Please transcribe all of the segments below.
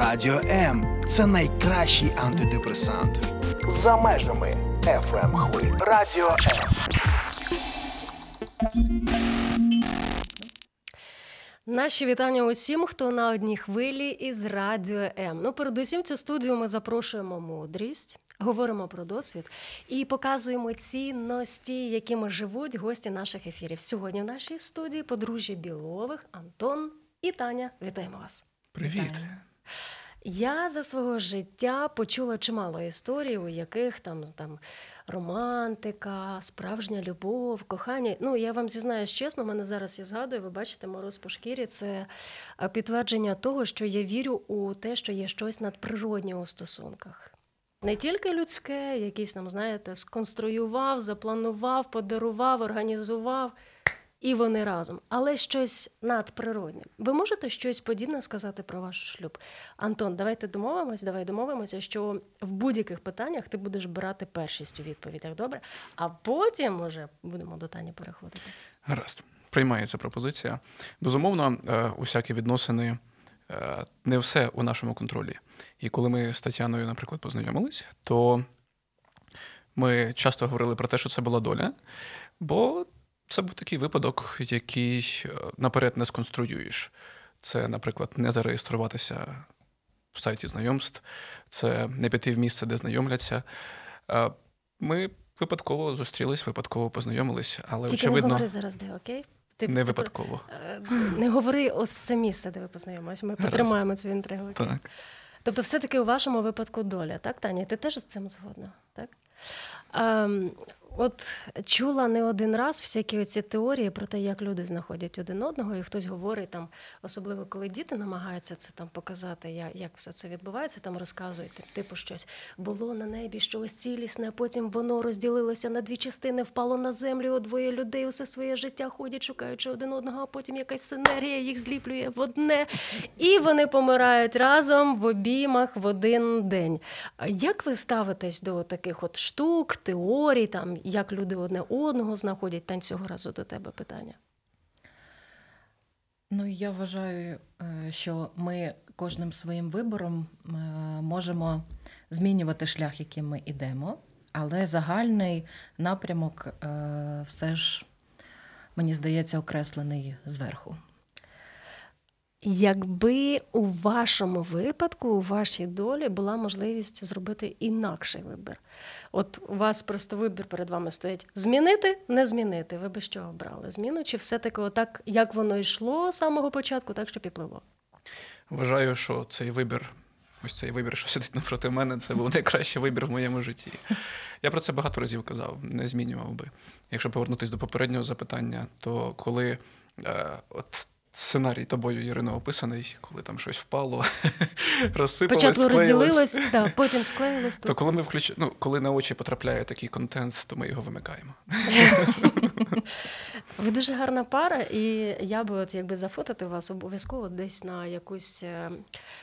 Радіо М це найкращий антидепресант. За межами fm хвиль Радіо М. Наші вітання усім, хто на одній хвилі із радіо М. Ну, передусім, цю студію ми запрошуємо мудрість, говоримо про досвід і показуємо цінності, якими живуть гості наших ефірів. Сьогодні в нашій студії подружжя Білових, Антон і Таня. Вітаємо вас. Привіт. Вітаємо. Я за свого життя почула чимало історій, у яких там там романтика, справжня любов, кохання. Ну я вам зізнаюсь чесно, мене зараз я згадую, ви бачите, мороз по шкірі це е, підтвердження того, що я вірю у те, що є щось надприроднє у стосунках. Не тільки людське, якийсь там, знаєте, сконструював, запланував, подарував, організував і вони разом, але щось надприродне. Ви можете щось подібне сказати про ваш шлюб? Антон, давайте домовимось, давай домовимося, що в будь-яких питаннях ти будеш брати першість у відповідях, добре? А потім, може, будемо до Тані переходити. Гаразд, приймається пропозиція. Безумовно, е, усякі відносини е, не все у нашому контролі. І коли ми з Тетяною, наприклад, познайомились, то ми часто говорили про те, що це була доля, бо це був такий випадок, який е, наперед не сконструюєш. Це, наприклад, не зареєструватися в сайті знайомств, це не піти в місце, де знайомляться. Е, ми випадково зустрілись, випадково познайомились, але Тільки очевидно. не говори зараз, де, окей? Ти, не випадково. Е, не говори ось це місце, де ви познайомилися. Ми Гаразд. потримаємо цю інтригу. Так. Тобто, все-таки у вашому випадку доля, так, Таня? Ти теж з цим згодна? Так? От чула не один раз всякі оці теорії про те, як люди знаходять один одного, і хтось говорить там, особливо коли діти намагаються це там показати, як все це відбувається, там розказують типу щось було на небі, щось цілісне, а потім воно розділилося на дві частини, впало на землю, двоє людей усе своє життя ходять, шукаючи один одного, а потім якась синергія їх зліплює в одне, і вони помирають разом в обіймах в один день. Як ви ставитесь до таких от штук, теорій там? Як люди одне одного знаходять Тань цього разу до тебе питання? Ну, я вважаю, е, що ми кожним своїм вибором е, можемо змінювати шлях, яким ми йдемо, але загальний напрямок е, все ж, мені здається, окреслений зверху. Якби у вашому випадку, у вашій долі була можливість зробити інакший вибір. От у вас просто вибір перед вами стоїть: змінити, не змінити. Ви би що обрали? Зміну? Чи все-таки отак, як воно йшло з самого початку, так щоб і пливло? Вважаю, що цей вибір, ось цей вибір, що сидить напроти мене, це був найкращий вибір в моєму житті. Я про це багато разів казав, не змінював би. Якщо повернутися до попереднього запитання, то коли е, от Сценарій тобою, Ірино, описаний, коли там щось впало, розсипалось, Спочатку розділилось, да, потім склеїлось. То коли ми включ... ну, коли на очі потрапляє такий контент, то ми його вимикаємо. Ви дуже гарна пара, і я би, от якби зафотити вас обов'язково десь на якусь е,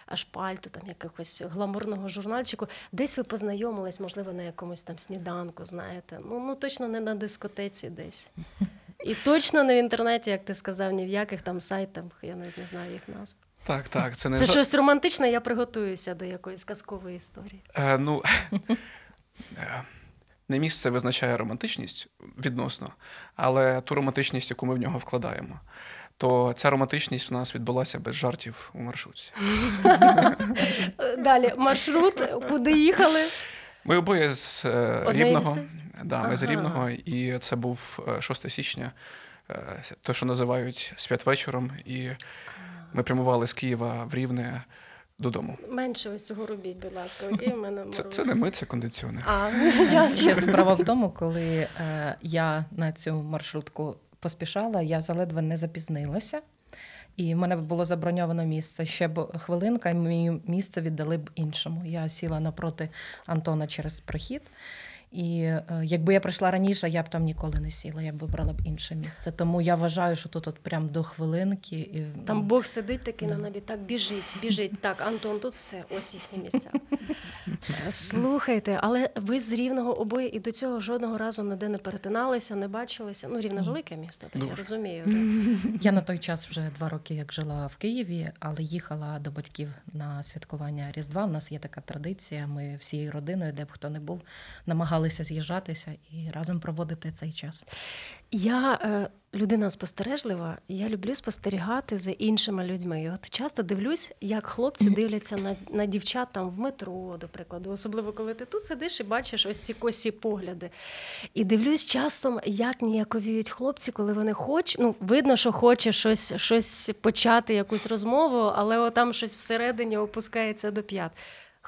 ашпальту, там якогось гламурного журнальчику. Десь ви познайомились, можливо, на якомусь там сніданку, знаєте. Ну, ну точно не на дискотеці десь. І точно не в інтернеті, як ти сказав, ні в яких там сайтах, я навіть не знаю їх назв. Так, так. Це не це щось романтичне, я приготуюся до якоїсь казкової історії. Е, Ну, е, не місце визначає романтичність відносно, але ту романтичність, яку ми в нього вкладаємо. То ця романтичність в нас відбулася без жартів у маршрутці. Далі маршрут, куди їхали? Ми обоє з е, Рівного. Да, Ми ага. з Рівного, і це був 6 е, січня, е, те, що називають святвечором, і ми прямували з Києва в Рівне додому. Менше ось цього робіть, будь ласка, окей, у мене це, це не ми, це кондиціонер. А, Ще справа в тому, коли е, я на цю маршрутку поспішала, я заледве не запізнилася. І в мене було заброньовано місце. Ще б хвилинка, і місце віддали б іншому. Я сіла напроти Антона через прохід. І е, якби я прийшла раніше, я б там ніколи не сіла, я б вибрала б інше місце. Тому я вважаю, що тут от прям до хвилинки. І... Там Бог сидить такий да. на небі, так біжить, біжить. Так, Антон, тут все, ось їхнє місця. Слухайте, але ви з рівного обоє і до цього жодного разу ніде не перетиналися, не бачилися. Ну, рівне велике місто, так я розумію. так. Я на той час вже два роки як жила в Києві, але їхала до батьків на святкування Різдва. У нас є така традиція. Ми всією родиною, де б хто не був, намагалися з'їжджатися і разом проводити цей час. Я е, людина спостережлива, я люблю спостерігати за іншими людьми. І от часто дивлюсь, як хлопці дивляться на, на дівчат там в метро, до прикладу, особливо коли ти тут сидиш і бачиш ось ці косі погляди. І дивлюсь часом, як ніяковіють хлопці, коли вони хочуть. Ну, видно, що хоче щось, щось почати, якусь розмову, але отам щось всередині опускається до п'ят.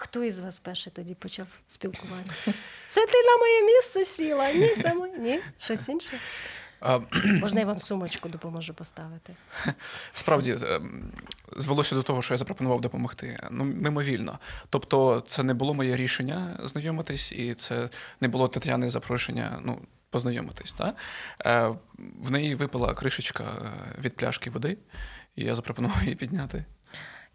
Хто із вас перший тоді почав спілкування? Це ти на моє місце сіла? Ні, це моє. Ні, щось інше. Можна я вам сумочку допоможу поставити. Справді ем, звелося до того, що я запропонував допомогти. Ну, мимовільно. Тобто, це не було моє рішення знайомитись, і це не було Тетяни запрошення. Ну, познайомитись. Та? Е, в неї випала кришечка е, від пляшки води, і я запропонував її підняти.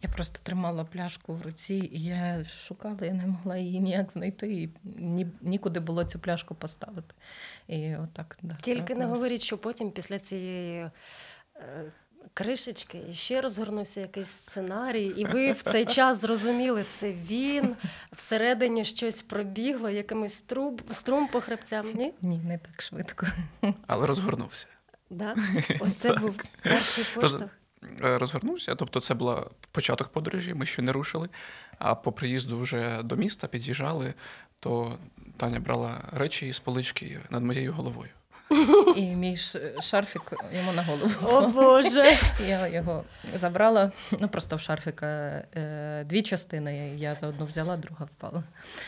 Я просто тримала пляшку в руці, і я шукала, я не могла її ніяк знайти, і ні, нікуди було цю пляшку поставити. І отак, да, Тільки не говоріть, що потім після цієї е, кришечки ще розгорнувся якийсь сценарій, і ви в цей час зрозуміли, це він, всередині щось пробігло, якимось струм, струм по хребцям. Ні? Ні, не так швидко. Але розгорнувся. Да? Ось це був перший поштовх. Е, Розгорнувся, тобто це була початок подорожі, ми ще не рушили. А по приїзду вже до міста під'їжджали, то Таня брала речі із полички над моєю головою. І мій шарфік йому на голову. О Боже! Я його забрала. Ну просто в шарфіка е, дві частини. Я за одну взяла, друга впала.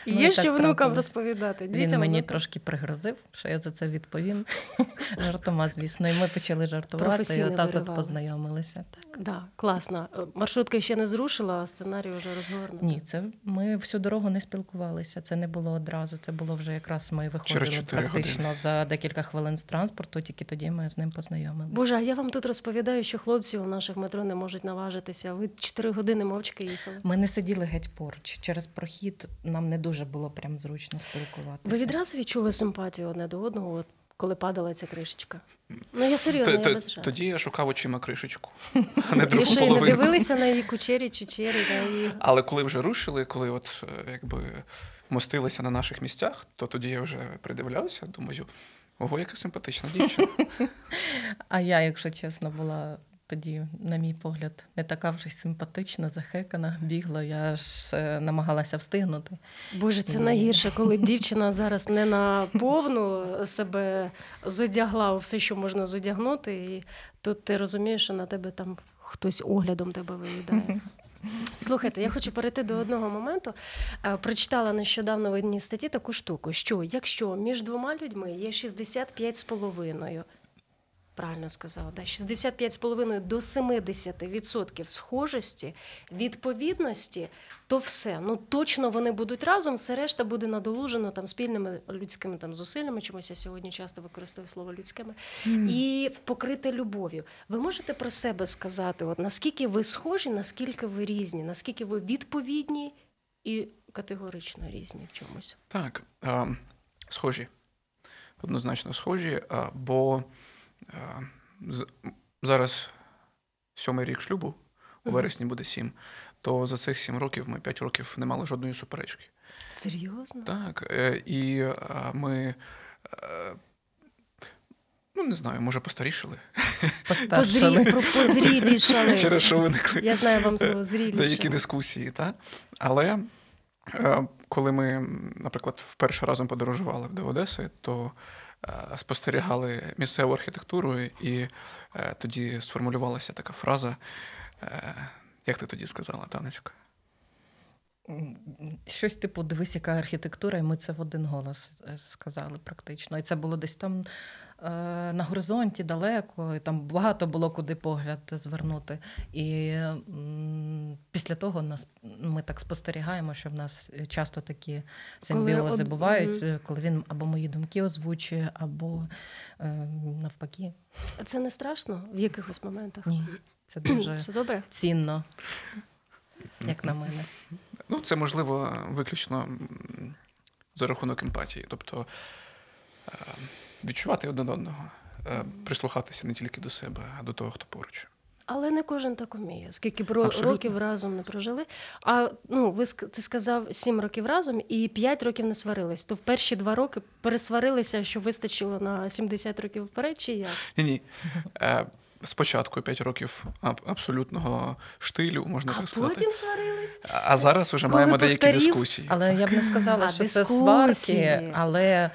Ну, Є так що внукам розповідати. Він мені внукам. трошки пригрозив, що я за це відповім. Жартома, звісно. І ми почали жартувати, і отак от познайомилися. Так. Да, класно. Е, Маршрутка ще не зрушила, а сценарій вже розгорнутий. Ні, це ми всю дорогу не спілкувалися. Це не було одразу. Це було вже якраз ми виходили практично за декілька хвилин з транспорту. Тільки тоді ми з ним познайомилися. Боже, а я вам тут розповідаю, що хлопці у наших метро не можуть наважитися. Ви чотири години мовчки їхали. Ми не сиділи геть поруч. Через прохід нам не дуже було прям зручно спілкуватися. Ви відразу відчули симпатію одне до одного, от, коли падала ця кришечка? Ну я серйозно, я без жарту. Тоді я шукав очима кришечку, а не другу що, і не дивилися на її кучері, чучері, та і... Але коли вже рушили, коли от е, якби мостилися на наших місцях, то тоді я вже придивлявся, думаю, ого, яка симпатична дівчина. А я, якщо чесно, була тоді, на мій погляд, не така вже симпатична, захекана, бігла. Я ж е, намагалася встигнути. Боже, це найгірше, коли дівчина зараз не на повну себе зодягла у все, що можна зодягнути, і тут ти розумієш, що на тебе там хтось оглядом тебе виїдає. Слухайте, я хочу перейти до одного моменту. Е, Прочитала нещодавно в одній статті таку штуку, що якщо між двома людьми є 65,5, правильно сказала, да, 65,5 до 70% схожості, відповідності, то все. Ну точно вони будуть разом, все решта буде надолужено там спільними людськими там зусиллями. Чомусь я сьогодні часто використовую слово людськими, і покрите любов'ю. Ви можете про себе сказати, от наскільки ви схожі, наскільки ви різні, наскільки ви відповідні і категорично різні в чомусь. Так, а, схожі. Однозначно схожі, а, бо зараз сьомий рік шлюбу, у вересні буде сім, то за цих сім років ми п'ять років не мали жодної суперечки. Серйозно? Так, е, і ми. е, Ну, не знаю, може, постарішали. Постаршали. Позрі... Позрілішали. Через що виникли Я знаю вам слово деякі дискусії. Та? Але е, коли ми, наприклад, вперше разом подорожували до Одеси, то е, спостерігали місцеву архітектуру, і е, тоді сформулювалася така фраза. е, Як ти тоді сказала, Танечка? Щось типу, дивись, яка архітектура, і ми це в один голос е, сказали практично. І це було десь там е, на горизонті далеко, і там багато було куди погляд звернути. І після того нас ми так спостерігаємо, що в нас часто такі симбіози од- бувають, е, коли він або мої думки озвучує, або е, навпаки. Це не страшно в якихось моментах? Ні, це дуже Все добре? цінно, як на мене. Ну, це можливо виключно за рахунок емпатії. Тобто е, відчувати один одного, е, прислухатися не тільки до себе, а до того, хто поруч. Але не кожен так уміє. Скільки б Абсолютно. років разом не прожили. А ну, ви ти сказав сім років разом і п'ять років не сварились. То в перші два роки пересварилися, що вистачило на 70 років вперед, чи як? Ні, ні. Е, спочатку 5 років абсолютного штилю, можна А так сказати. потім сварились. А а зараз вже Коли маємо деякі дискусії. Але я б не сказала, А, що це сварки, але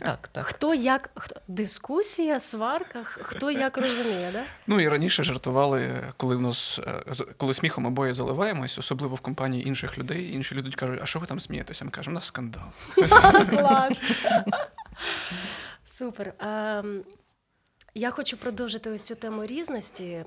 так, так. Хто як хто дискусія, сварка, хто як розуміє, да? Ну і раніше жартували, коли в нас е, з- коли сміхом обоє заливаємось, особливо в компанії інших людей. Інші люди кажуть, а що ви там смієтеся? Ми кажемо, у нас скандал. Клас. Супер. Ем, Я хочу продовжити ось цю тему різності.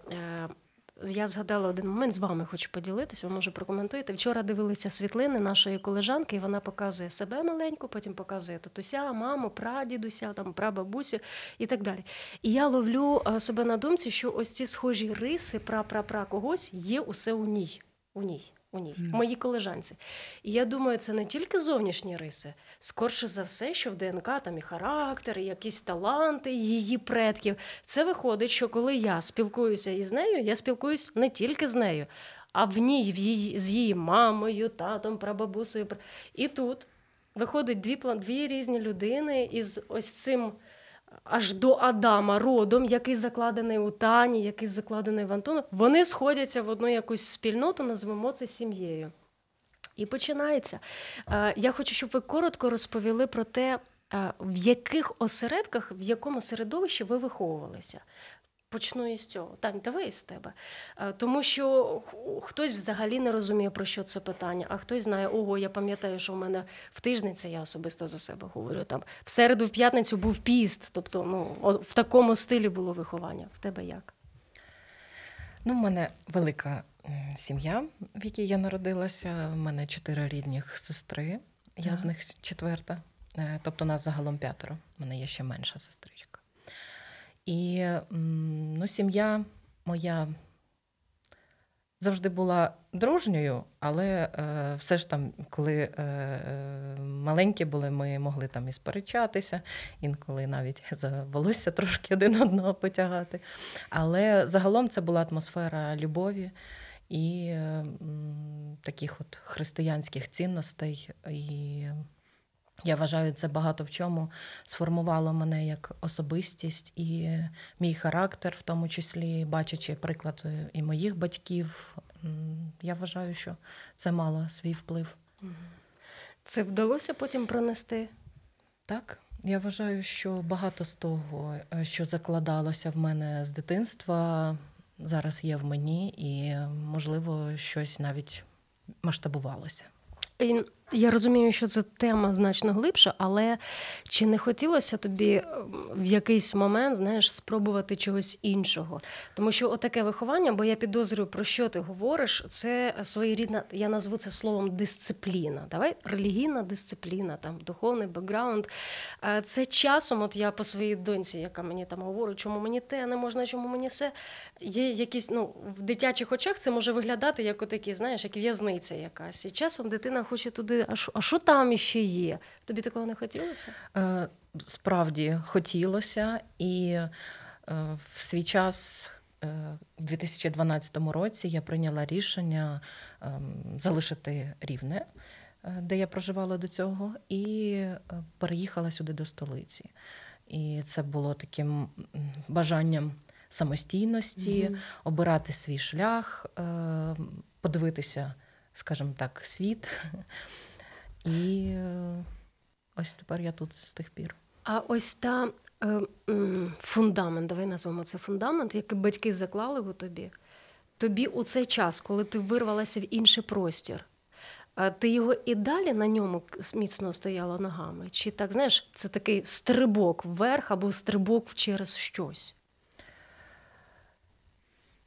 Я згадала один момент з вами, хочу поділитися. Ви може прокоментуєте. Вчора дивилися світлини нашої колежанки, і вона показує себе маленьку, потім показує татуся, маму, прадідуся, там прабабусю і так далі. І я ловлю е, себе на думці, що ось ці схожі риси пра-пра-пра когось є усе у ній. У ній, у ній, в моїй колежанці. І я думаю, це не тільки зовнішні риси, скорше за все, що в ДНК там і характер, і якісь таланти її предків. Це виходить, що коли я спілкуюся із нею, я спілкуюсь не тільки з нею, а в ній, в її, з її мамою, татом, прабабусею. пр- І тут виходить дві, дві різні людини із ось цим. Аж до Адама родом, який закладений у Тані, який закладений в Антону, вони сходяться в одну якусь спільноту, назвемо це сім'єю. І починається. Е, Я хочу, щоб ви коротко розповіли про те, е, в яких осередках, в якому середовищі ви виховувалися. Почну із цього. Тань, давай із тебе. Е, Тому що хтось взагалі не розуміє, про що це питання, а хтось знає, ого, я пам'ятаю, що в мене в тиждень, це я особисто за себе говорю. Там в середу, в п'ятницю був піст. Тобто, ну, в такому стилі було виховання. В тебе як? Ну, в мене велика сім'я, в якій я народилася. У мене чотири рідних сестри. Я з них четверта. Е, Тобто нас загалом п'ятеро. У мене є ще менша сестричка. І ну, сім'я моя завжди була дружньою, але е, все ж там, коли е, е, маленькі були, ми могли там і сперечатися, інколи навіть за волосся трошки один одного потягати. Але загалом це була атмосфера любові і таких от християнських цінностей. І я вважаю, це багато в чому сформувало мене як особистість і мій характер, в тому числі бачачи приклад е, і моїх батьків. Я вважаю, що це мало свій вплив. Це вдалося потім пронести? Так, я вважаю, що багато з того, е, що закладалося в мене з дитинства, зараз є в мені, і можливо щось навіть масштабувалося. І я розумію, що це тема значно глибша, але чи не хотілося тобі ем, в якийсь момент, знаєш, спробувати чогось іншого? Тому що отаке виховання, бо я підозрюю, про що ти говориш, це своєрідна, я назву це словом дисципліна. Давай релігійна дисципліна, там духовний бекграунд. Е, Це часом, от я по своїй доньці, яка мені там говорить, чому мені те не можна, чому мені все. Є якісь, ну, в дитячих очах це може виглядати як отакі, знаєш, як в'язниця якась. І часом дитина хоче туди, а що, а що там іще є? Тобі такого не хотілося? Е, Справді хотілося, і е, в свій час, е, у 2012 році, я прийняла рішення ем, залишити рівне, е, де я проживала до цього, і е, переїхала сюди до столиці. І це було таким бажанням самостійності, Мгм. обирати свій шлях, подивитися, скажімо так, світ. І е, ось тепер я тут з тих пір. А ось та е, фундамент, давай назвемо це фундамент, який батьки заклали у тобі. Тобі у цей час, коли ти вирвалася в інший простір, ти його і далі на ньому міцно стояла ногами? Чи так, знаєш, це такий стрибок вверх або стрибок через щось?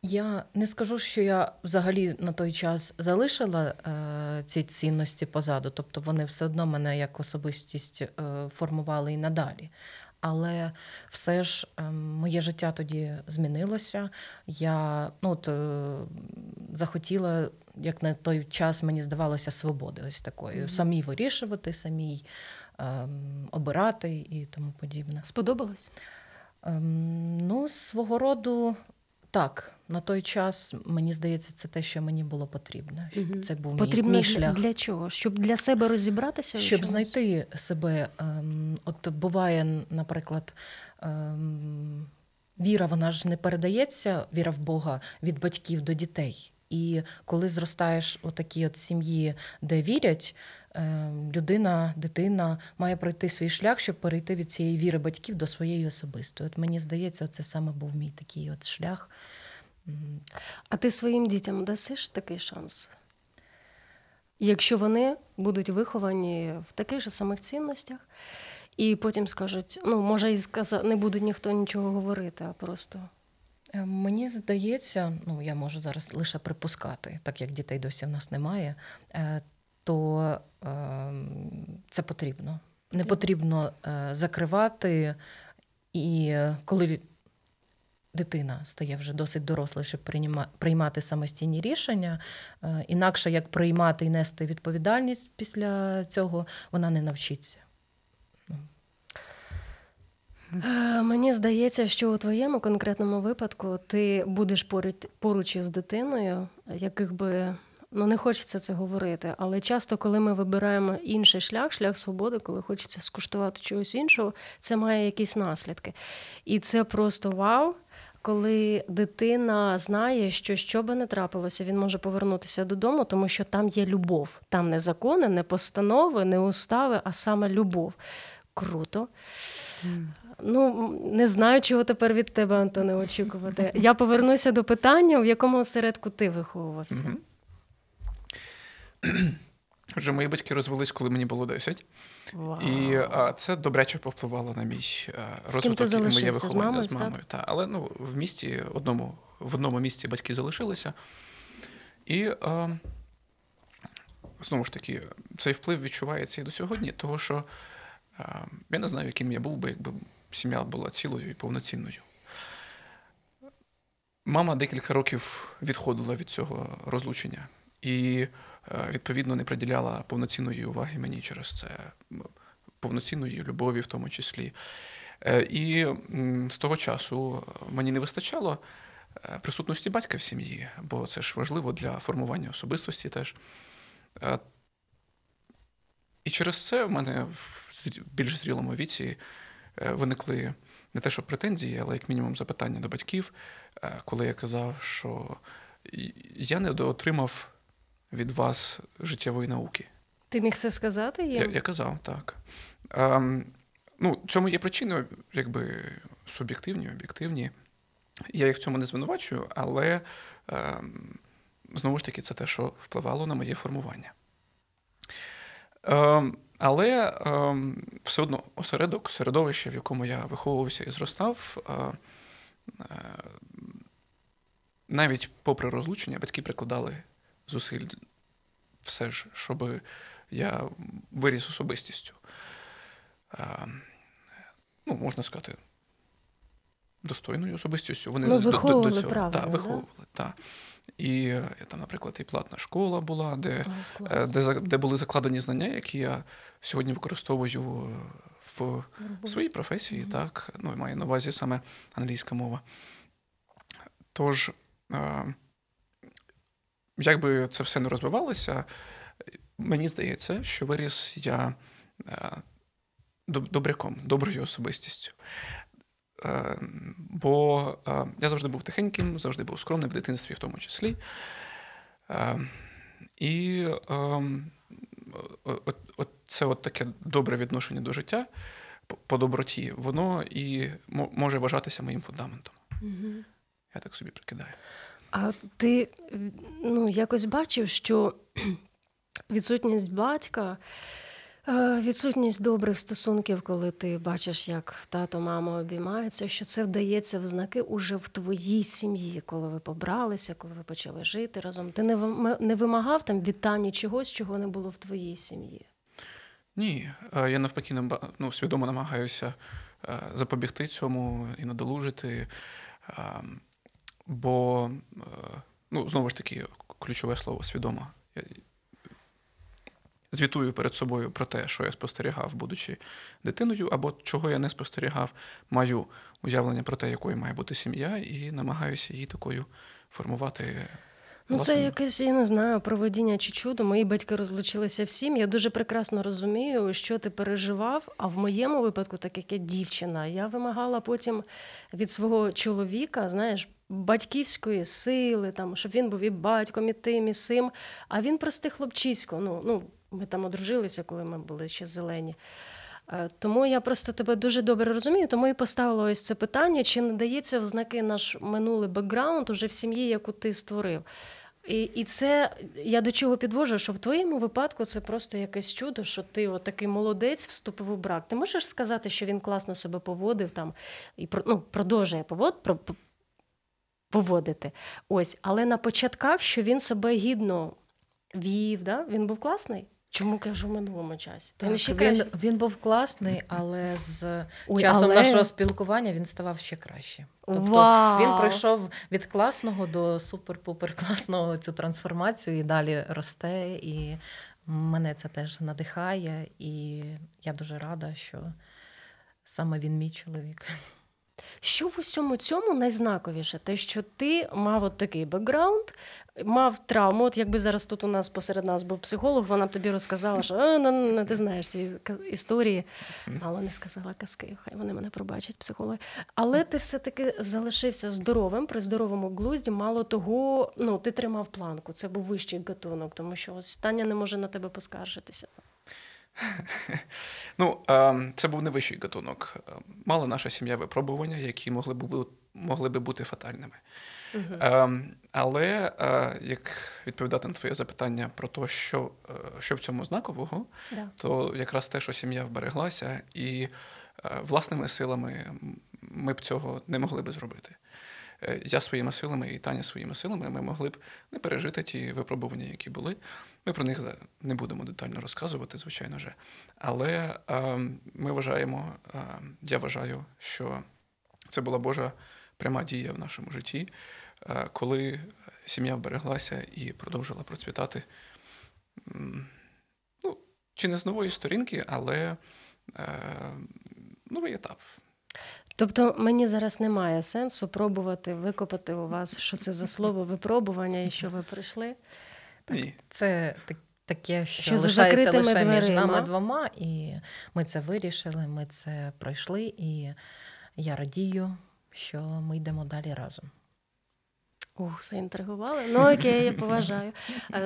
Я не скажу, що я взагалі на той час залишила е, ці цінності позаду, тобто вони все одно мене як особистість е, формували і надалі. Але все ж е, моє життя тоді змінилося. Я ну, от, е, захотіла як на той час мені здавалося, свободи ось такої. Mm-hmm. Самі вирішувати, самі ем, обирати і тому подібне. Сподобалось? Ем, ну, свого роду. Так, на той час мені здається, це те, що мені було потрібно. Щоб Це був потрібно мій шлях. для чого? Щоб для себе розібратися? Щоб знайти себе. Ем, от буває, наприклад, ем, віра, вона ж не передається, віра в Бога від батьків до дітей. І коли зростаєш у такій от сім'ї, де вірять, людина, дитина має пройти свій шлях, щоб перейти від цієї віри батьків до своєї особистої. От мені здається, це саме був мій такий от шлях. А ти своїм дітям дасиш такий шанс? Якщо вони будуть виховані в таких же самих цінностях, і потім скажуть: ну, може, і сказати, не буде ніхто нічого говорити, а просто. Е, мені здається, ну я можу зараз лише припускати, так як дітей досі в нас немає, е, то ем, це потрібно. Не потрібно е, закривати, і коли дитина стає вже досить дорослою, щоб приймати самостійні рішення, інакше як приймати і нести відповідальність після цього, вона не навчиться. Е, мені здається, що у твоєму конкретному випадку ти будеш поруч, поруч із дитиною, яких би ну не хочеться це говорити, але часто, коли ми вибираємо інший шлях, шлях свободи, коли хочеться скуштувати чогось іншого, це має якісь наслідки. І це просто вау. Коли дитина знає, що що би не трапилося, він може повернутися додому, тому що там є любов. Там не закони, не постанови, не устави, а саме любов. Круто. Ну, не знаю, чого тепер від тебе, Антоне, очікувати. Я повернуся до питання, в якому осередку ти виховувався. Отже, мої батьки розвелись, коли мені було 10. Вау. І а, це добряче повпливало на мій розвиток і моє виховання з мамою. З мамою та. Але ну, в місті одному, в одному місті батьки залишилися. І а, знову ж таки, цей вплив відчувається і до сьогодні, тому що а, я не знаю, яким я був би, якби сім'я була цілою і повноцінною. Мама декілька років відходила від цього розлучення і, е, відповідно, не приділяла повноцінної уваги мені через це, повноцінної любові, в тому числі. Е, і з того часу мені не вистачало е, присутності батька в сім'ї, бо це ж важливо для формування особистості теж. І через це в мене в більш зрілому віці Е, виникли не те, що претензії, але як мінімум запитання до батьків, е, коли я казав, що я не доотримав від вас життєвої науки. Ти міг це сказати? Я я казав, так. Ем, ну, Цьому є причини, якби суб'єктивні, об'єктивні. Я їх в цьому не звинувачую, але ем, знову ж таки, це те, що впливало на моє формування. Ем, але е, все одно осередок, середовище, в якому я виховувався і зростав, е, е, навіть попри розлучення, батьки прикладали зусиль все ж, щоб я виріс особистістю. Е, ну, можна сказати, достойною особистістю. Вони ну, виховували до, до цього правильно, та, виховували. Да? Та. І там, наприклад, і платна школа була, де О, де, де були закладені знання, які я сьогодні використовую в своїй професії, mm-hmm. так, ну, маю на увазі саме англійська мова. Тож, як би це все не розвивалося, мені здається, що виріс я добряком, доброю особистістю. Е, бо е, я завжди був тихеньким, завжди був скромним в дитинстві, в тому числі. Е, і от, це от таке добре відношення до життя по доброті, воно і може вважатися моїм фундаментом. Угу. Я так собі прикидаю. А ти ну, якось бачив, що відсутність батька. Е, відсутність добрих стосунків, коли ти бачиш, як тато, мама обіймаються, що це вдається в знаки уже в твоїй сім'ї, коли ви побралися, коли ви почали жити разом. Ти не вимагав там вітання чогось, чого не було в твоїй сім'ї? Ні, е, я навпаки ну, свідомо намагаюся е, запобігти цьому і надолужити. Бо, ну, знову ж таки, ключове слово свідомо. Я звітую перед собою про те, що я спостерігав, будучи дитиною, або чого я не спостерігав, маю уявлення про те, якою має бути сім'я, і намагаюся її такою формувати. Ну, це якесь, я не знаю, проведіння чи чудо. Мої батьки розлучилися всім. Я дуже прекрасно розумію, що ти переживав. А в моєму випадку, так як я дівчина, я вимагала потім від свого чоловіка, знаєш, батьківської сили, там, щоб він був і батьком, і тим, і сим. А він простий хлопчисько. Ну, ну, ми там одружилися, коли ми були ще зелені. Е, Тому я просто тебе дуже добре розумію, тому і поставила ось це питання, чи не дається в знаки наш минулий бекграунд уже в сім'ї, яку ти створив. І, і це я до чого підвожу, що в твоєму випадку це просто якесь чудо, що ти такий молодець вступив у брак. Ти можеш сказати, що він класно себе поводив там і ну, продовжує повод, поводити. Ось, але на початках, що він себе гідно вів, да? він був класний. Чому кажу в минулому часі? Так, ще він, він був класний, але з Ой, часом але- нашого спілкування він ставав ще краще. Тобто Вау! він пройшов від класного до супер-пупер класного цю трансформацію і далі росте. І мене це теж надихає. І я дуже рада, що саме він мій чоловік. Що в усьому цьому найзнаковіше? Те, що ти мав от такий бекграунд, мав травму. От якби зараз тут у нас посеред нас був психолог, вона б тобі розказала, що «А, ну, ну, ти знаєш ці історії. Мало не сказала казки, хай вони мене пробачать, психологи. Але ти все-таки залишився здоровим, при здоровому глузді. Мало того, ну ти тримав планку. Це був вищий гатунок, тому що ось Таня не може на тебе поскаржитися. Ну, е, це був не вищий гатунок. Е, Мала наша сім'я випробування, які могли б, могли би бути фатальними. Е, але е, як відповідати на твоє запитання про те, що, е, що в цьому знакового, Да. то якраз те, що сім'я вбереглася, і е, власними силами ми б цього не могли би зробити. Я своїми силами і Таня своїми силами ми могли б не пережити ті випробування, які були. Ми про них не будемо детально розказувати, звичайно же. Але е, ми вважаємо, е, я вважаю, що це була Божа пряма дія в нашому житті, е, коли сім'я вбереглася і продовжила процвітати. Ну, чи не з нової сторінки, але е, новий етап. Тобто мені зараз немає сенсу пробувати викопати у вас, що це за слово випробування і що ви прийшли. Ні. Це так- таке, що, Що лишається лише між нами двома, і ми це вирішили, ми це пройшли, і я радію, що ми йдемо далі разом. Ух, заінтригували. Ну окей, я поважаю.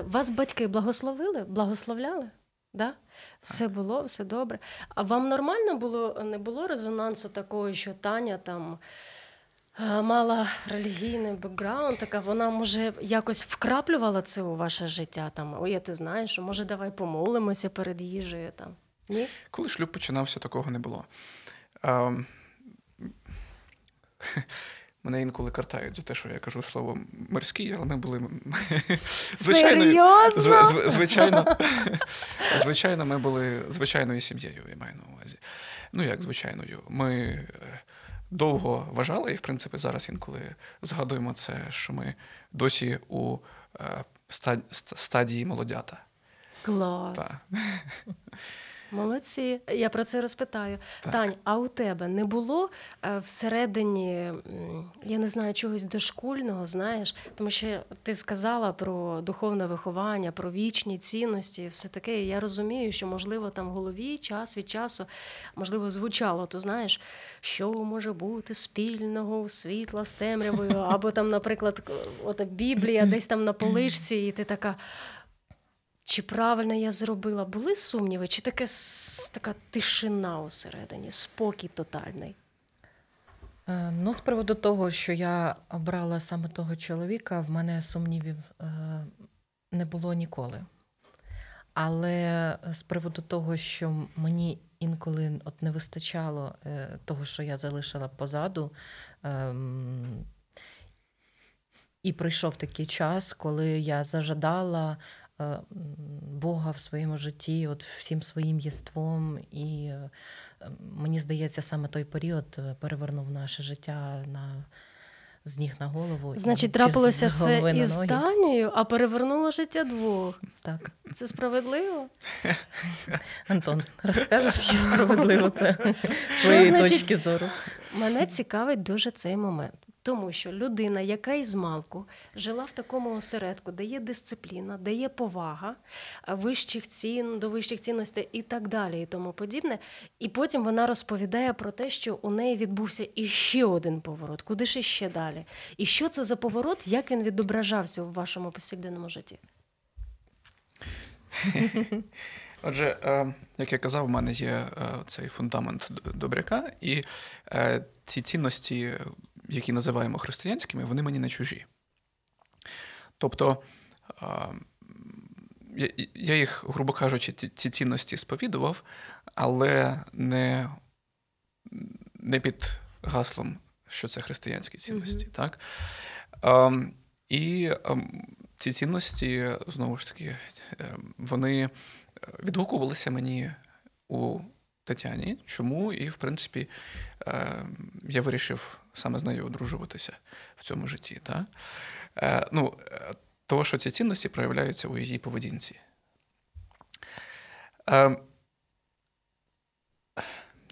Вас батьки благословили? Благословляли? Да? Все було, все добре. А вам нормально було, не було резонансу такого, що Таня там мала релігійний бекграунд, така вона, може, якось вкраплювала це у ваше життя? Там, ой, ти знаєш, може давай помолимося перед їжею там. Ні? Коли шлюб починався, такого не було. А, мене інколи картають за те, що я кажу слово морський, але ми були Серйозно? зв- зв- звичайно, звичайно, ми були звичайною сім'єю, я маю на увазі. Ну, як звичайною. Ми е, довго вважали, і, в принципі, зараз інколи згадуємо це, що ми досі у е, ста- ст- стадії молодята. Клас. Так. Молодці, я про це розпитаю. Так. Тань, а у тебе не було е, всередині, я не знаю, чогось дошкульного, знаєш, тому що ти сказала про духовне виховання, про вічні цінності, все таке. І я розумію, що можливо там в голові час від часу можливо звучало, то знаєш, що може бути спільного у світла з темрявою, або там, наприклад, ота Біблія десь там на поличці, і ти така. Чи правильно я зробила? Були сумніви, чи таке, така тишина усередині, спокій тотальний? Е, Ну, з приводу того, що я обрала саме того чоловіка, в мене сумнівів е, не було ніколи. Але з приводу того, що мені інколи от не вистачало е, того, що я залишила позаду, ем, і прийшов такий час, коли я зажадала е, Бога в своєму житті, от всім своїм єством. І е, мені здається, саме той період е, перевернув наше життя на з ніг на голову. Значить, чи трапилося це із. Данією, а перевернуло життя двох. Так. Це справедливо? Антон, розкажеш, чи справедливо це з твоєї значить? точки зору? Мене цікавить дуже цей момент. Тому що людина, яка із малку жила в такому осередку, де є дисципліна, де є повага вищих цін, до вищих цінностей і так далі, і тому подібне. І потім вона розповідає про те, що у неї відбувся іще один поворот. Куди ж іще далі? І що це за поворот, як він відображався у вашому повсякденному житті? Отже, е, як я казав, в мене є е, цей фундамент добряка, і е, ці цінності, які називаємо християнськими, вони мені не чужі. Тобто е, я, їх, грубо кажучи, ці, ці цінності сповідував, але не, не під гаслом, що це християнські цінності. Мгм. Так? І ці цінності, знову ж таки, ем, вони відгукувалися мені у Тетяні. Чому? І, в принципі, е, я вирішив саме з нею одружуватися в цьому житті. Да? Е, ну, е, того, що ці цінності проявляються у її поведінці.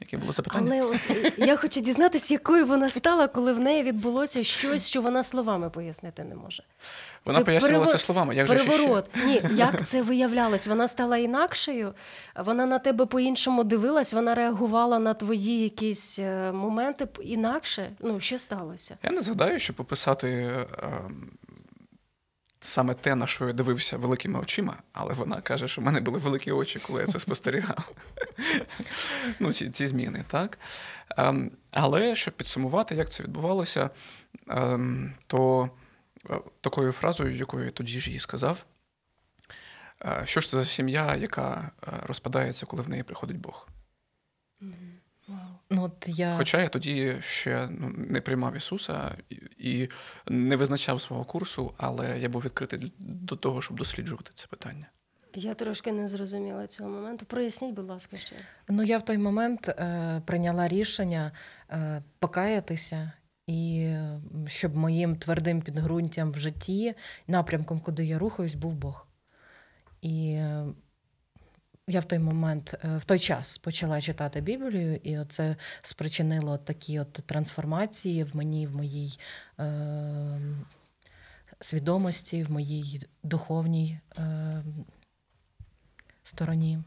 Яке було запитання? Але от е, я хочу дізнатися, якою вона стала, коли в неї відбулося щось, що вона словами пояснити не може. Вона це пояснювала перево- це словами. Як же ще ще? Переворот. Ні, як це виявлялось? Вона стала інакшою, вона на тебе по-іншому дивилась, вона реагувала на твої якісь е, моменти інакше. Ну, що сталося? Я не згадаю, щоб описати е, саме те, на що я дивився великими очима, але вона каже, що в мене були великі очі, коли я це спостерігав. ну, ці, ці зміни, так? Ем, але щоб підсумувати, як це відбувалося, ем, то е, такою фразою, якою я тоді ж їй сказав, е, що ж це за сім'я, яка е, розпадається, коли в неї приходить Бог. Ну, от я... Хоча я тоді ще ну, не приймав Ісуса і, не визначав свого курсу, але я був відкритий до того, щоб досліджувати це питання. Я трошки не зрозуміла цього моменту. Проясніть, будь ласка, ще раз. Ну, я в той момент е, прийняла рішення е, покаятися, і е, щоб моїм твердим підґрунтям в житті, напрямком, куди я рухаюсь, був Бог. І я в той момент, е, в той час почала читати Біблію, і це спричинило такі от трансформації в мені, в моїй е, свідомості, в моїй духовній е, стороні.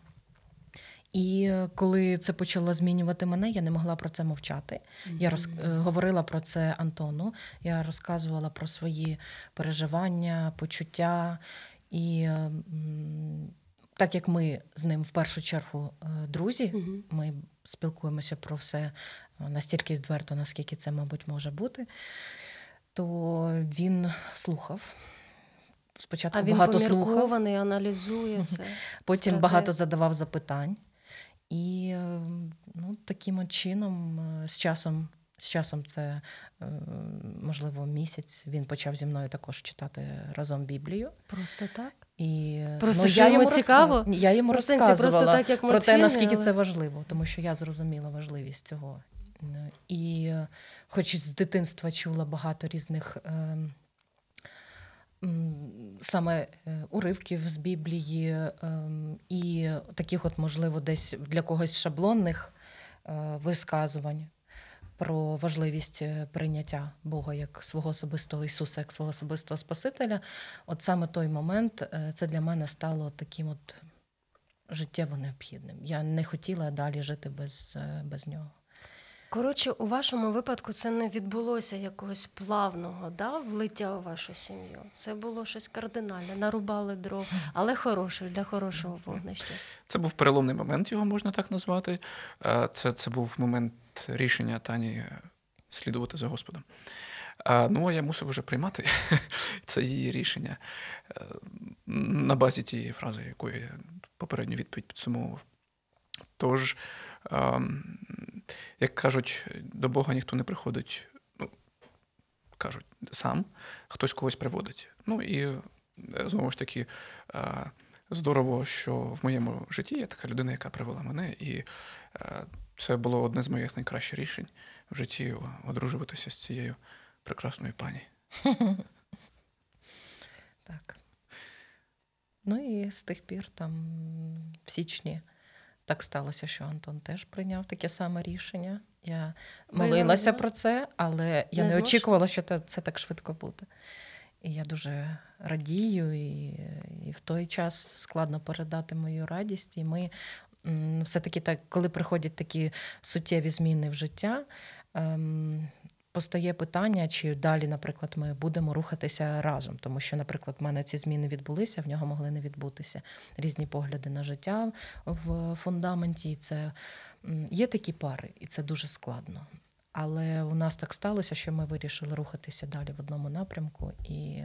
І е, коли це почало змінювати мене, я не могла про це мовчати. Я роз, е, говорила про це Антону. Я розказувала про свої переживання, почуття. І е, м, так як ми з ним в першу чергу е, друзі, Мгм. ми спілкуємося про все е, настільки відверто, наскільки це, мабуть, може бути, то він слухав. Спочатку А він багато слухав, аналізує все. потім стратегія. багато задавав запитань. І е, ну, таким чином, з часом, з часом це можливо місяць. Він почав зі мною також читати разом Біблію. Просто так. І е, Просто що йому цікаво? Ні, Я йому Ну, в сенсі, просто так, як про те, наскільки але- це важливо, тому що я зрозуміла важливість цього. Е, І е, хоч з дитинства чула багато різних. е, Саме е, уривків з Біблії ем, і таких, от, можливо, десь для когось шаблонних е, висказувань про важливість е, прийняття Бога як свого особистого Ісуса, як свого особистого Спасителя. От саме той момент е, це для мене стало таким от життєво необхідним. Я не хотіла далі жити без, е, без нього. Коротше, у вашому випадку це не відбулося якогось плавного да, влиття у вашу сім'ю. Це було щось кардинальне, нарубали дров, але хороше для хорошого вогнища. Це був переломний момент, його можна так назвати. Е, Це, це був момент рішення Тані слідувати за Господом. Ну, а я мусив вже приймати це її рішення е, на базі тієї фрази, якої я попередню відповідь підсумовував. Тож, як кажуть, до Бога ніхто не приходить, ну, кажуть, сам, хтось когось приводить. Ну і е, знову ж таки, е, здорово, що в моєму житті є така людина, яка привела мене, і е, це було одне з моїх найкращих рішень в житті одружуватися з цією прекрасної пані. Так. Ну і з тих пір, там, в січні, так сталося, що Антон теж прийняв таке саме рішення. Я молилася про це, але я Не не, очікувала, що це, так швидко буде. І я дуже радію, і, і в той час складно передати мою радість. І ми все-таки так, коли приходять такі суттєві зміни в життя, ем, постає питання, чи далі, наприклад, ми будемо рухатися разом. Тому що, наприклад, в мене ці зміни відбулися, в нього могли не відбутися різні погляди на життя в фундаменті. І це є такі пари, і це дуже складно. Але у нас так сталося, що ми вирішили рухатися далі в одному напрямку і.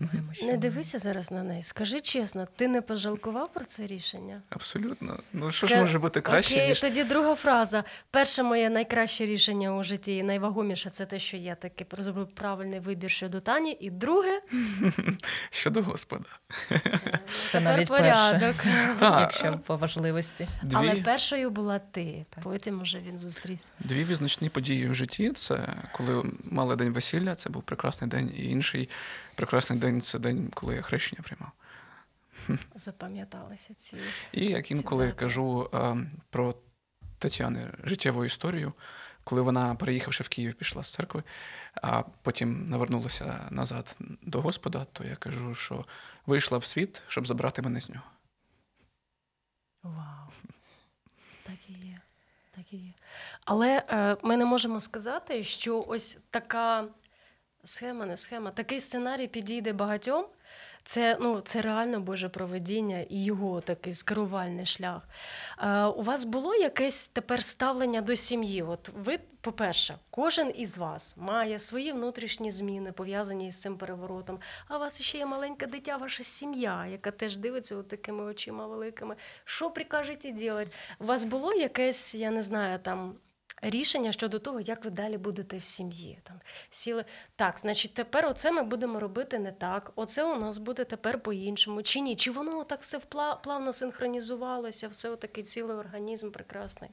Маємо, що Не дивися зараз на неї. Скажи чесно, ти не пожалкував про це рішення? Абсолютно. Ну що ж може бути краще, Окей, ніж тоді друга фраза. Перше моє найкраще рішення у житті і найвагоміше це те, що я таки зробив правильний вибір щодо Тані. І друге щодо Господа. Це навіть порядок. Якщо по важливості. Але першою була ти. Потім уже він зустрівся. дві визначні події в житті це коли мали день весілля, це був прекрасний день, і інший прекрасний день це день, коли я хрещення приймав. Запам'яталися ці. І як інколи Цитати. кажу е, про Тетяни життєву історію, коли вона, переїхавши в Київ, пішла з церкви, а потім навернулася назад до Господа, то я кажу, що вийшла в світ, щоб забрати мене з нього. Вау. Так і є. Так і є. Але е, ми не можемо сказати, що ось така схема, не схема, такий сценарій підійде багатьом. Це, ну, це реально Боже проведіння і його такий скерувальний шлях. Е, у вас було якесь тепер ставлення до сім'ї? От ви, по-перше, кожен із вас має свої внутрішні зміни, пов'язані із цим переворотом. А у вас ще є маленьке дитя, ваша сім'я, яка теж дивиться от такими очима великими. Що прикажете робити? У вас було якесь, я не знаю, там. Рішення щодо того, як ви далі будете в сім'ї. Там сіли так, значить, тепер оце ми будемо робити не так. Оце у нас буде тепер по-іншому. Чи ні? Чи воно так все плавно синхронізувалося, все отакий цілий організм прекрасний.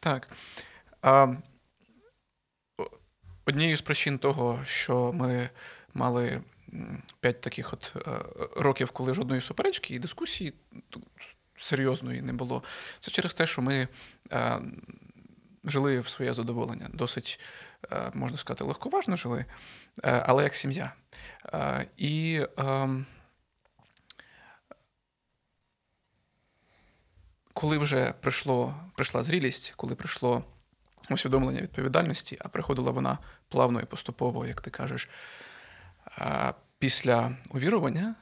Так. А, однією з причин того, що ми мали п'ять таких от е, років, коли жодної суперечки і дискусії серйозної не було, це через те, що ми е, жили в своє задоволення. Досить, е, можна сказати, легковажно жили, е, але як сім'я. Е, І ем, коли вже прийшло, прийшла зрілість, коли прийшло усвідомлення відповідальності, а приходила вона плавно і поступово, як ти кажеш, а, після увірування,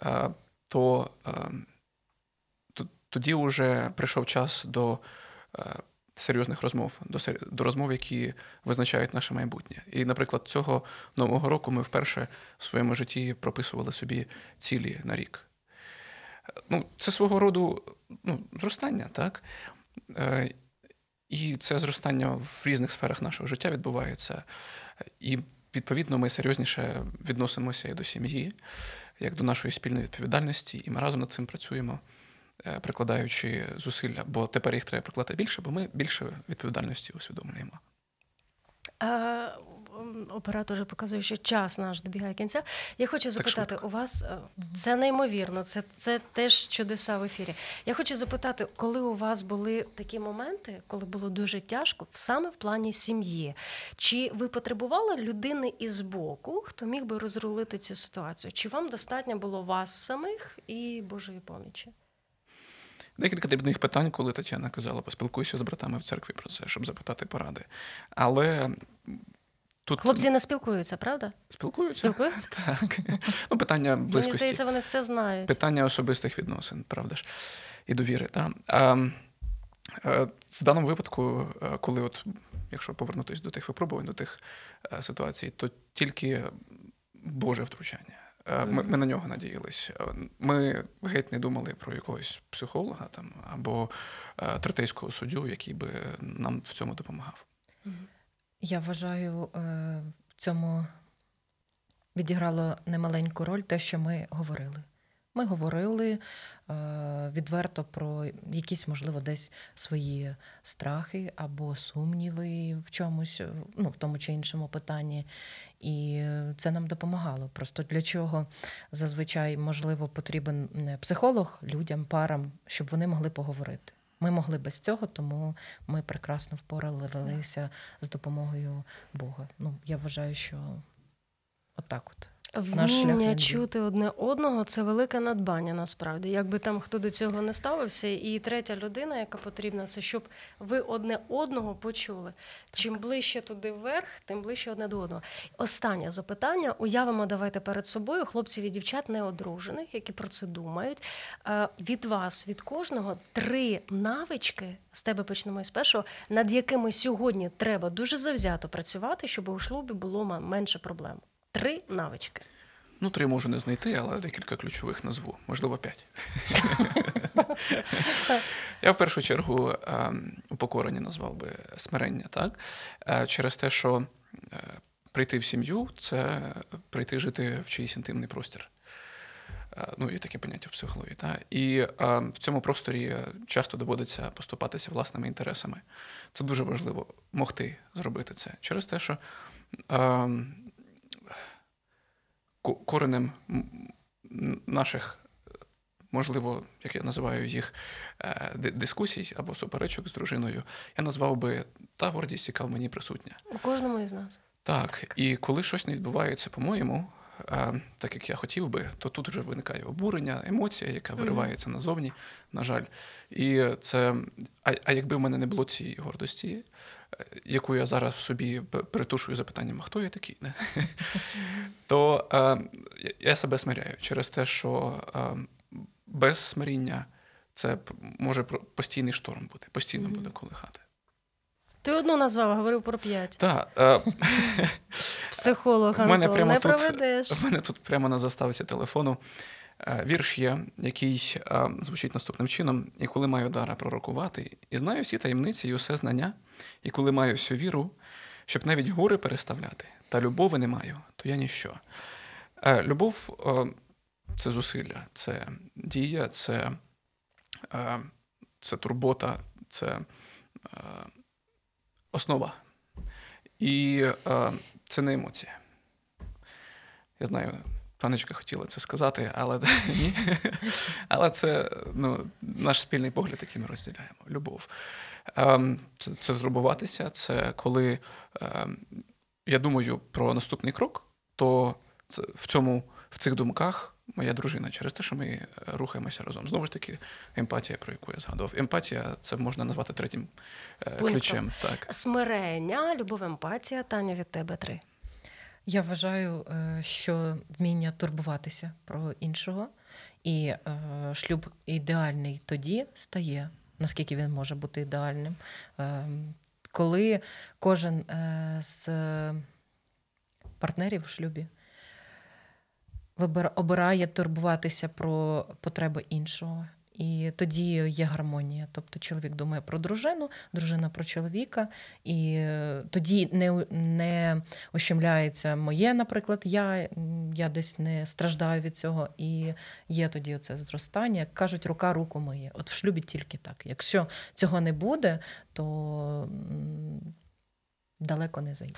а, то т- тоді вже прийшов час до серйозних розмов, до, до розмов, які визначають наше майбутнє. І, наприклад, цього нового року ми вперше в своєму житті прописували собі цілі на рік. Ну, це свого роду ну, зростання, так? Е, І це зростання в різних сферах нашого життя відбувається. І, відповідно, ми серйозніше відносимося і до сім'ї, як до нашої спільної відповідальності, і ми разом над цим працюємо, е, прикладаючи зусилля, бо тепер їх треба прикладати більше, бо ми більше відповідальності усвідомлюємо. А, м, оператор показує, що час наш добігає кінця. Я хочу запитати, у вас е, це неймовірно, це, це теж чудеса в ефірі. Я хочу запитати, коли у вас були такі моменти, коли було дуже тяжко, саме в плані сім'ї, чи ви потребували людини із боку, хто міг би розрулити цю ситуацію? Чи вам достатньо було вас самих і Божої помічі? Декілька дрібних питань, коли Тетяна казала, поспілкуйся з братами в церкві про це, щоб запитати поради. Але тут Хлопці не спілкуються, правда? спілкуються. Спілкуються? Так. Ну, питання Мені здається, вони все знають. Питання особистих відносин, правда ж, і довіри. Та? А, е, в даному випадку, е, коли, от, якщо повернутися до тих випробувань, до тих е, ситуацій, то тільки Боже втручання. Е, Ми, ми на нього надіялись. Е, Ми геть не думали про якогось психолога там, або е, третейського суддю, який би нам в цьому допомагав. Я вважаю, в цьому відіграло немаленьку роль те, що ми говорили. Ми говорили е, відверто про якісь, можливо, десь свої страхи або сумніви в чомусь, ну, в тому чи іншому питанні. І це нам допомагало. Просто для чого зазвичай, можливо, потрібен психолог людям, парам, щоб вони могли поговорити. Ми могли без цього, тому ми прекрасно впоралися з допомогою Бога. Ну, я вважаю, що отак от. Вміння чути одне одного це велике надбання насправді. Якби там хто до цього не ставився, і третя людина, яка потрібна, це щоб ви одне одного почули. Чим ближче туди вверх, тим ближче одне до одного. Останнє запитання. Уявимо, давайте перед собою хлопців і дівчат неодружених, які про це думають. Е, Від вас, від кожного, три навички. З тебе почнемо з першого, над якими сьогодні треба дуже завзято працювати, щоб у шлюбі було менше проблем. Три навички. Ну, три можу не знайти, але декілька ключових назву, можливо, п'ять. Я в першу чергу ем, упокорення назвав би смирення, так? Е, Через те, що е, прийти в сім'ю це прийти жити в чийсь інтимний простір. Е, Ну, є таке поняття в психології. Так? І е, в цьому просторі часто доводиться поступатися власними інтересами. Це дуже важливо могти зробити це. Через те, що е, ко- коренем наших, можливо, як я називаю їх, е, дискусій або суперечок з дружиною, я назвав би та гордість, яка в мені присутня. У кожному із нас. Так, і коли щось не відбувається, по-моєму, е, так як я хотів би, то тут вже виникає обурення, емоція, яка виривається назовні, на жаль. І це, а, а якби в мене не було цієї гордості, яку я зараз в собі притушую запитанням, а хто я такий, не? то е, я- себе смиряю через те, що е, без смиріння це може постійний шторм бути, постійно буде колихати. Ти одну назвав, говорив про п'ять. Так, е, Психолог В Антон, не проведеш. В мене тут прямо на заставці телефону вірш є, який е, звучить наступним чином: і коли маю дара пророкувати, і знаю всі таємниці і усе знання, і коли маю всю віру, щоб навіть гори переставляти, та любови не маю, то я ніщо. Е, Любов е, це зусилля, це дія, це, е, це турбота, це е, основа. І е, це не емоція. Я знаю, паночка хотіла це сказати, але ні. Але це ну, наш спільний погляд, який ми розділяємо. Любов. Ем, Це, це зрубуватися, це коли ем, я думаю про наступний крок, то це, в, цьому, в цих думках моя дружина через те, що ми е, рухаємося разом. Знову ж таки, емпатія, про яку я згадував. Емпатія це можна назвати третім е, Пунктом. ключем. Так. Смирення, любов, емпатія. Таня від тебе три. Я вважаю, е, що вміння турбуватися про іншого, і е, шлюб ідеальний тоді стає, наскільки він може бути ідеальним, Е, коли кожен з партнерів в шлюбі обирає турбуватися про потреби іншого. І тоді є гармонія. Тобто чоловік думає про дружину, дружина про чоловіка, і тоді не, не ущемляється моє, наприклад, я, я десь не страждаю від цього, і є тоді оце зростання. Як кажуть, рука руку миє. От в шлюбі тільки так. Якщо цього не буде, то далеко не зайде.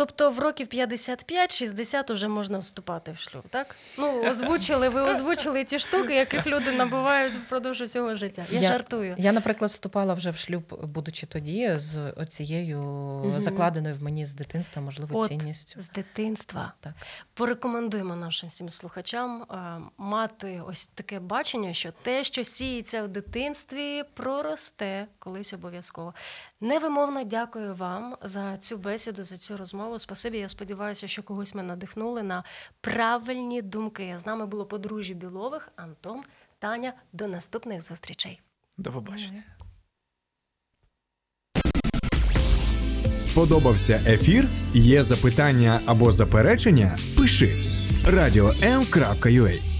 Тобто в років 55-60 уже можна вступати в шлюб, так? Ну, озвучили, ви озвучили ті штуки, яких люди набувають впродовж усього життя. Я, Я- жартую. Я, наприклад, вступала вже в шлюб, будучи тоді, з оцією закладеною в мені з дитинства, можливо, От. цінністю. З дитинства. Так. Порекомендуємо нашим всім слухачам е, мати ось таке бачення, що те, що сіється в дитинстві, проросте колись обов'язково. Невимовно дякую вам за цю бесіду, за цю розмову. Спасибі. Я сподіваюся, що когось ми надихнули на правильні думки. З нами було подружжя Білових, Антон, Таня. До наступних зустрічей. До побачення. Сподобався ефір? Є запитання або заперечення? Пиши радіом.ua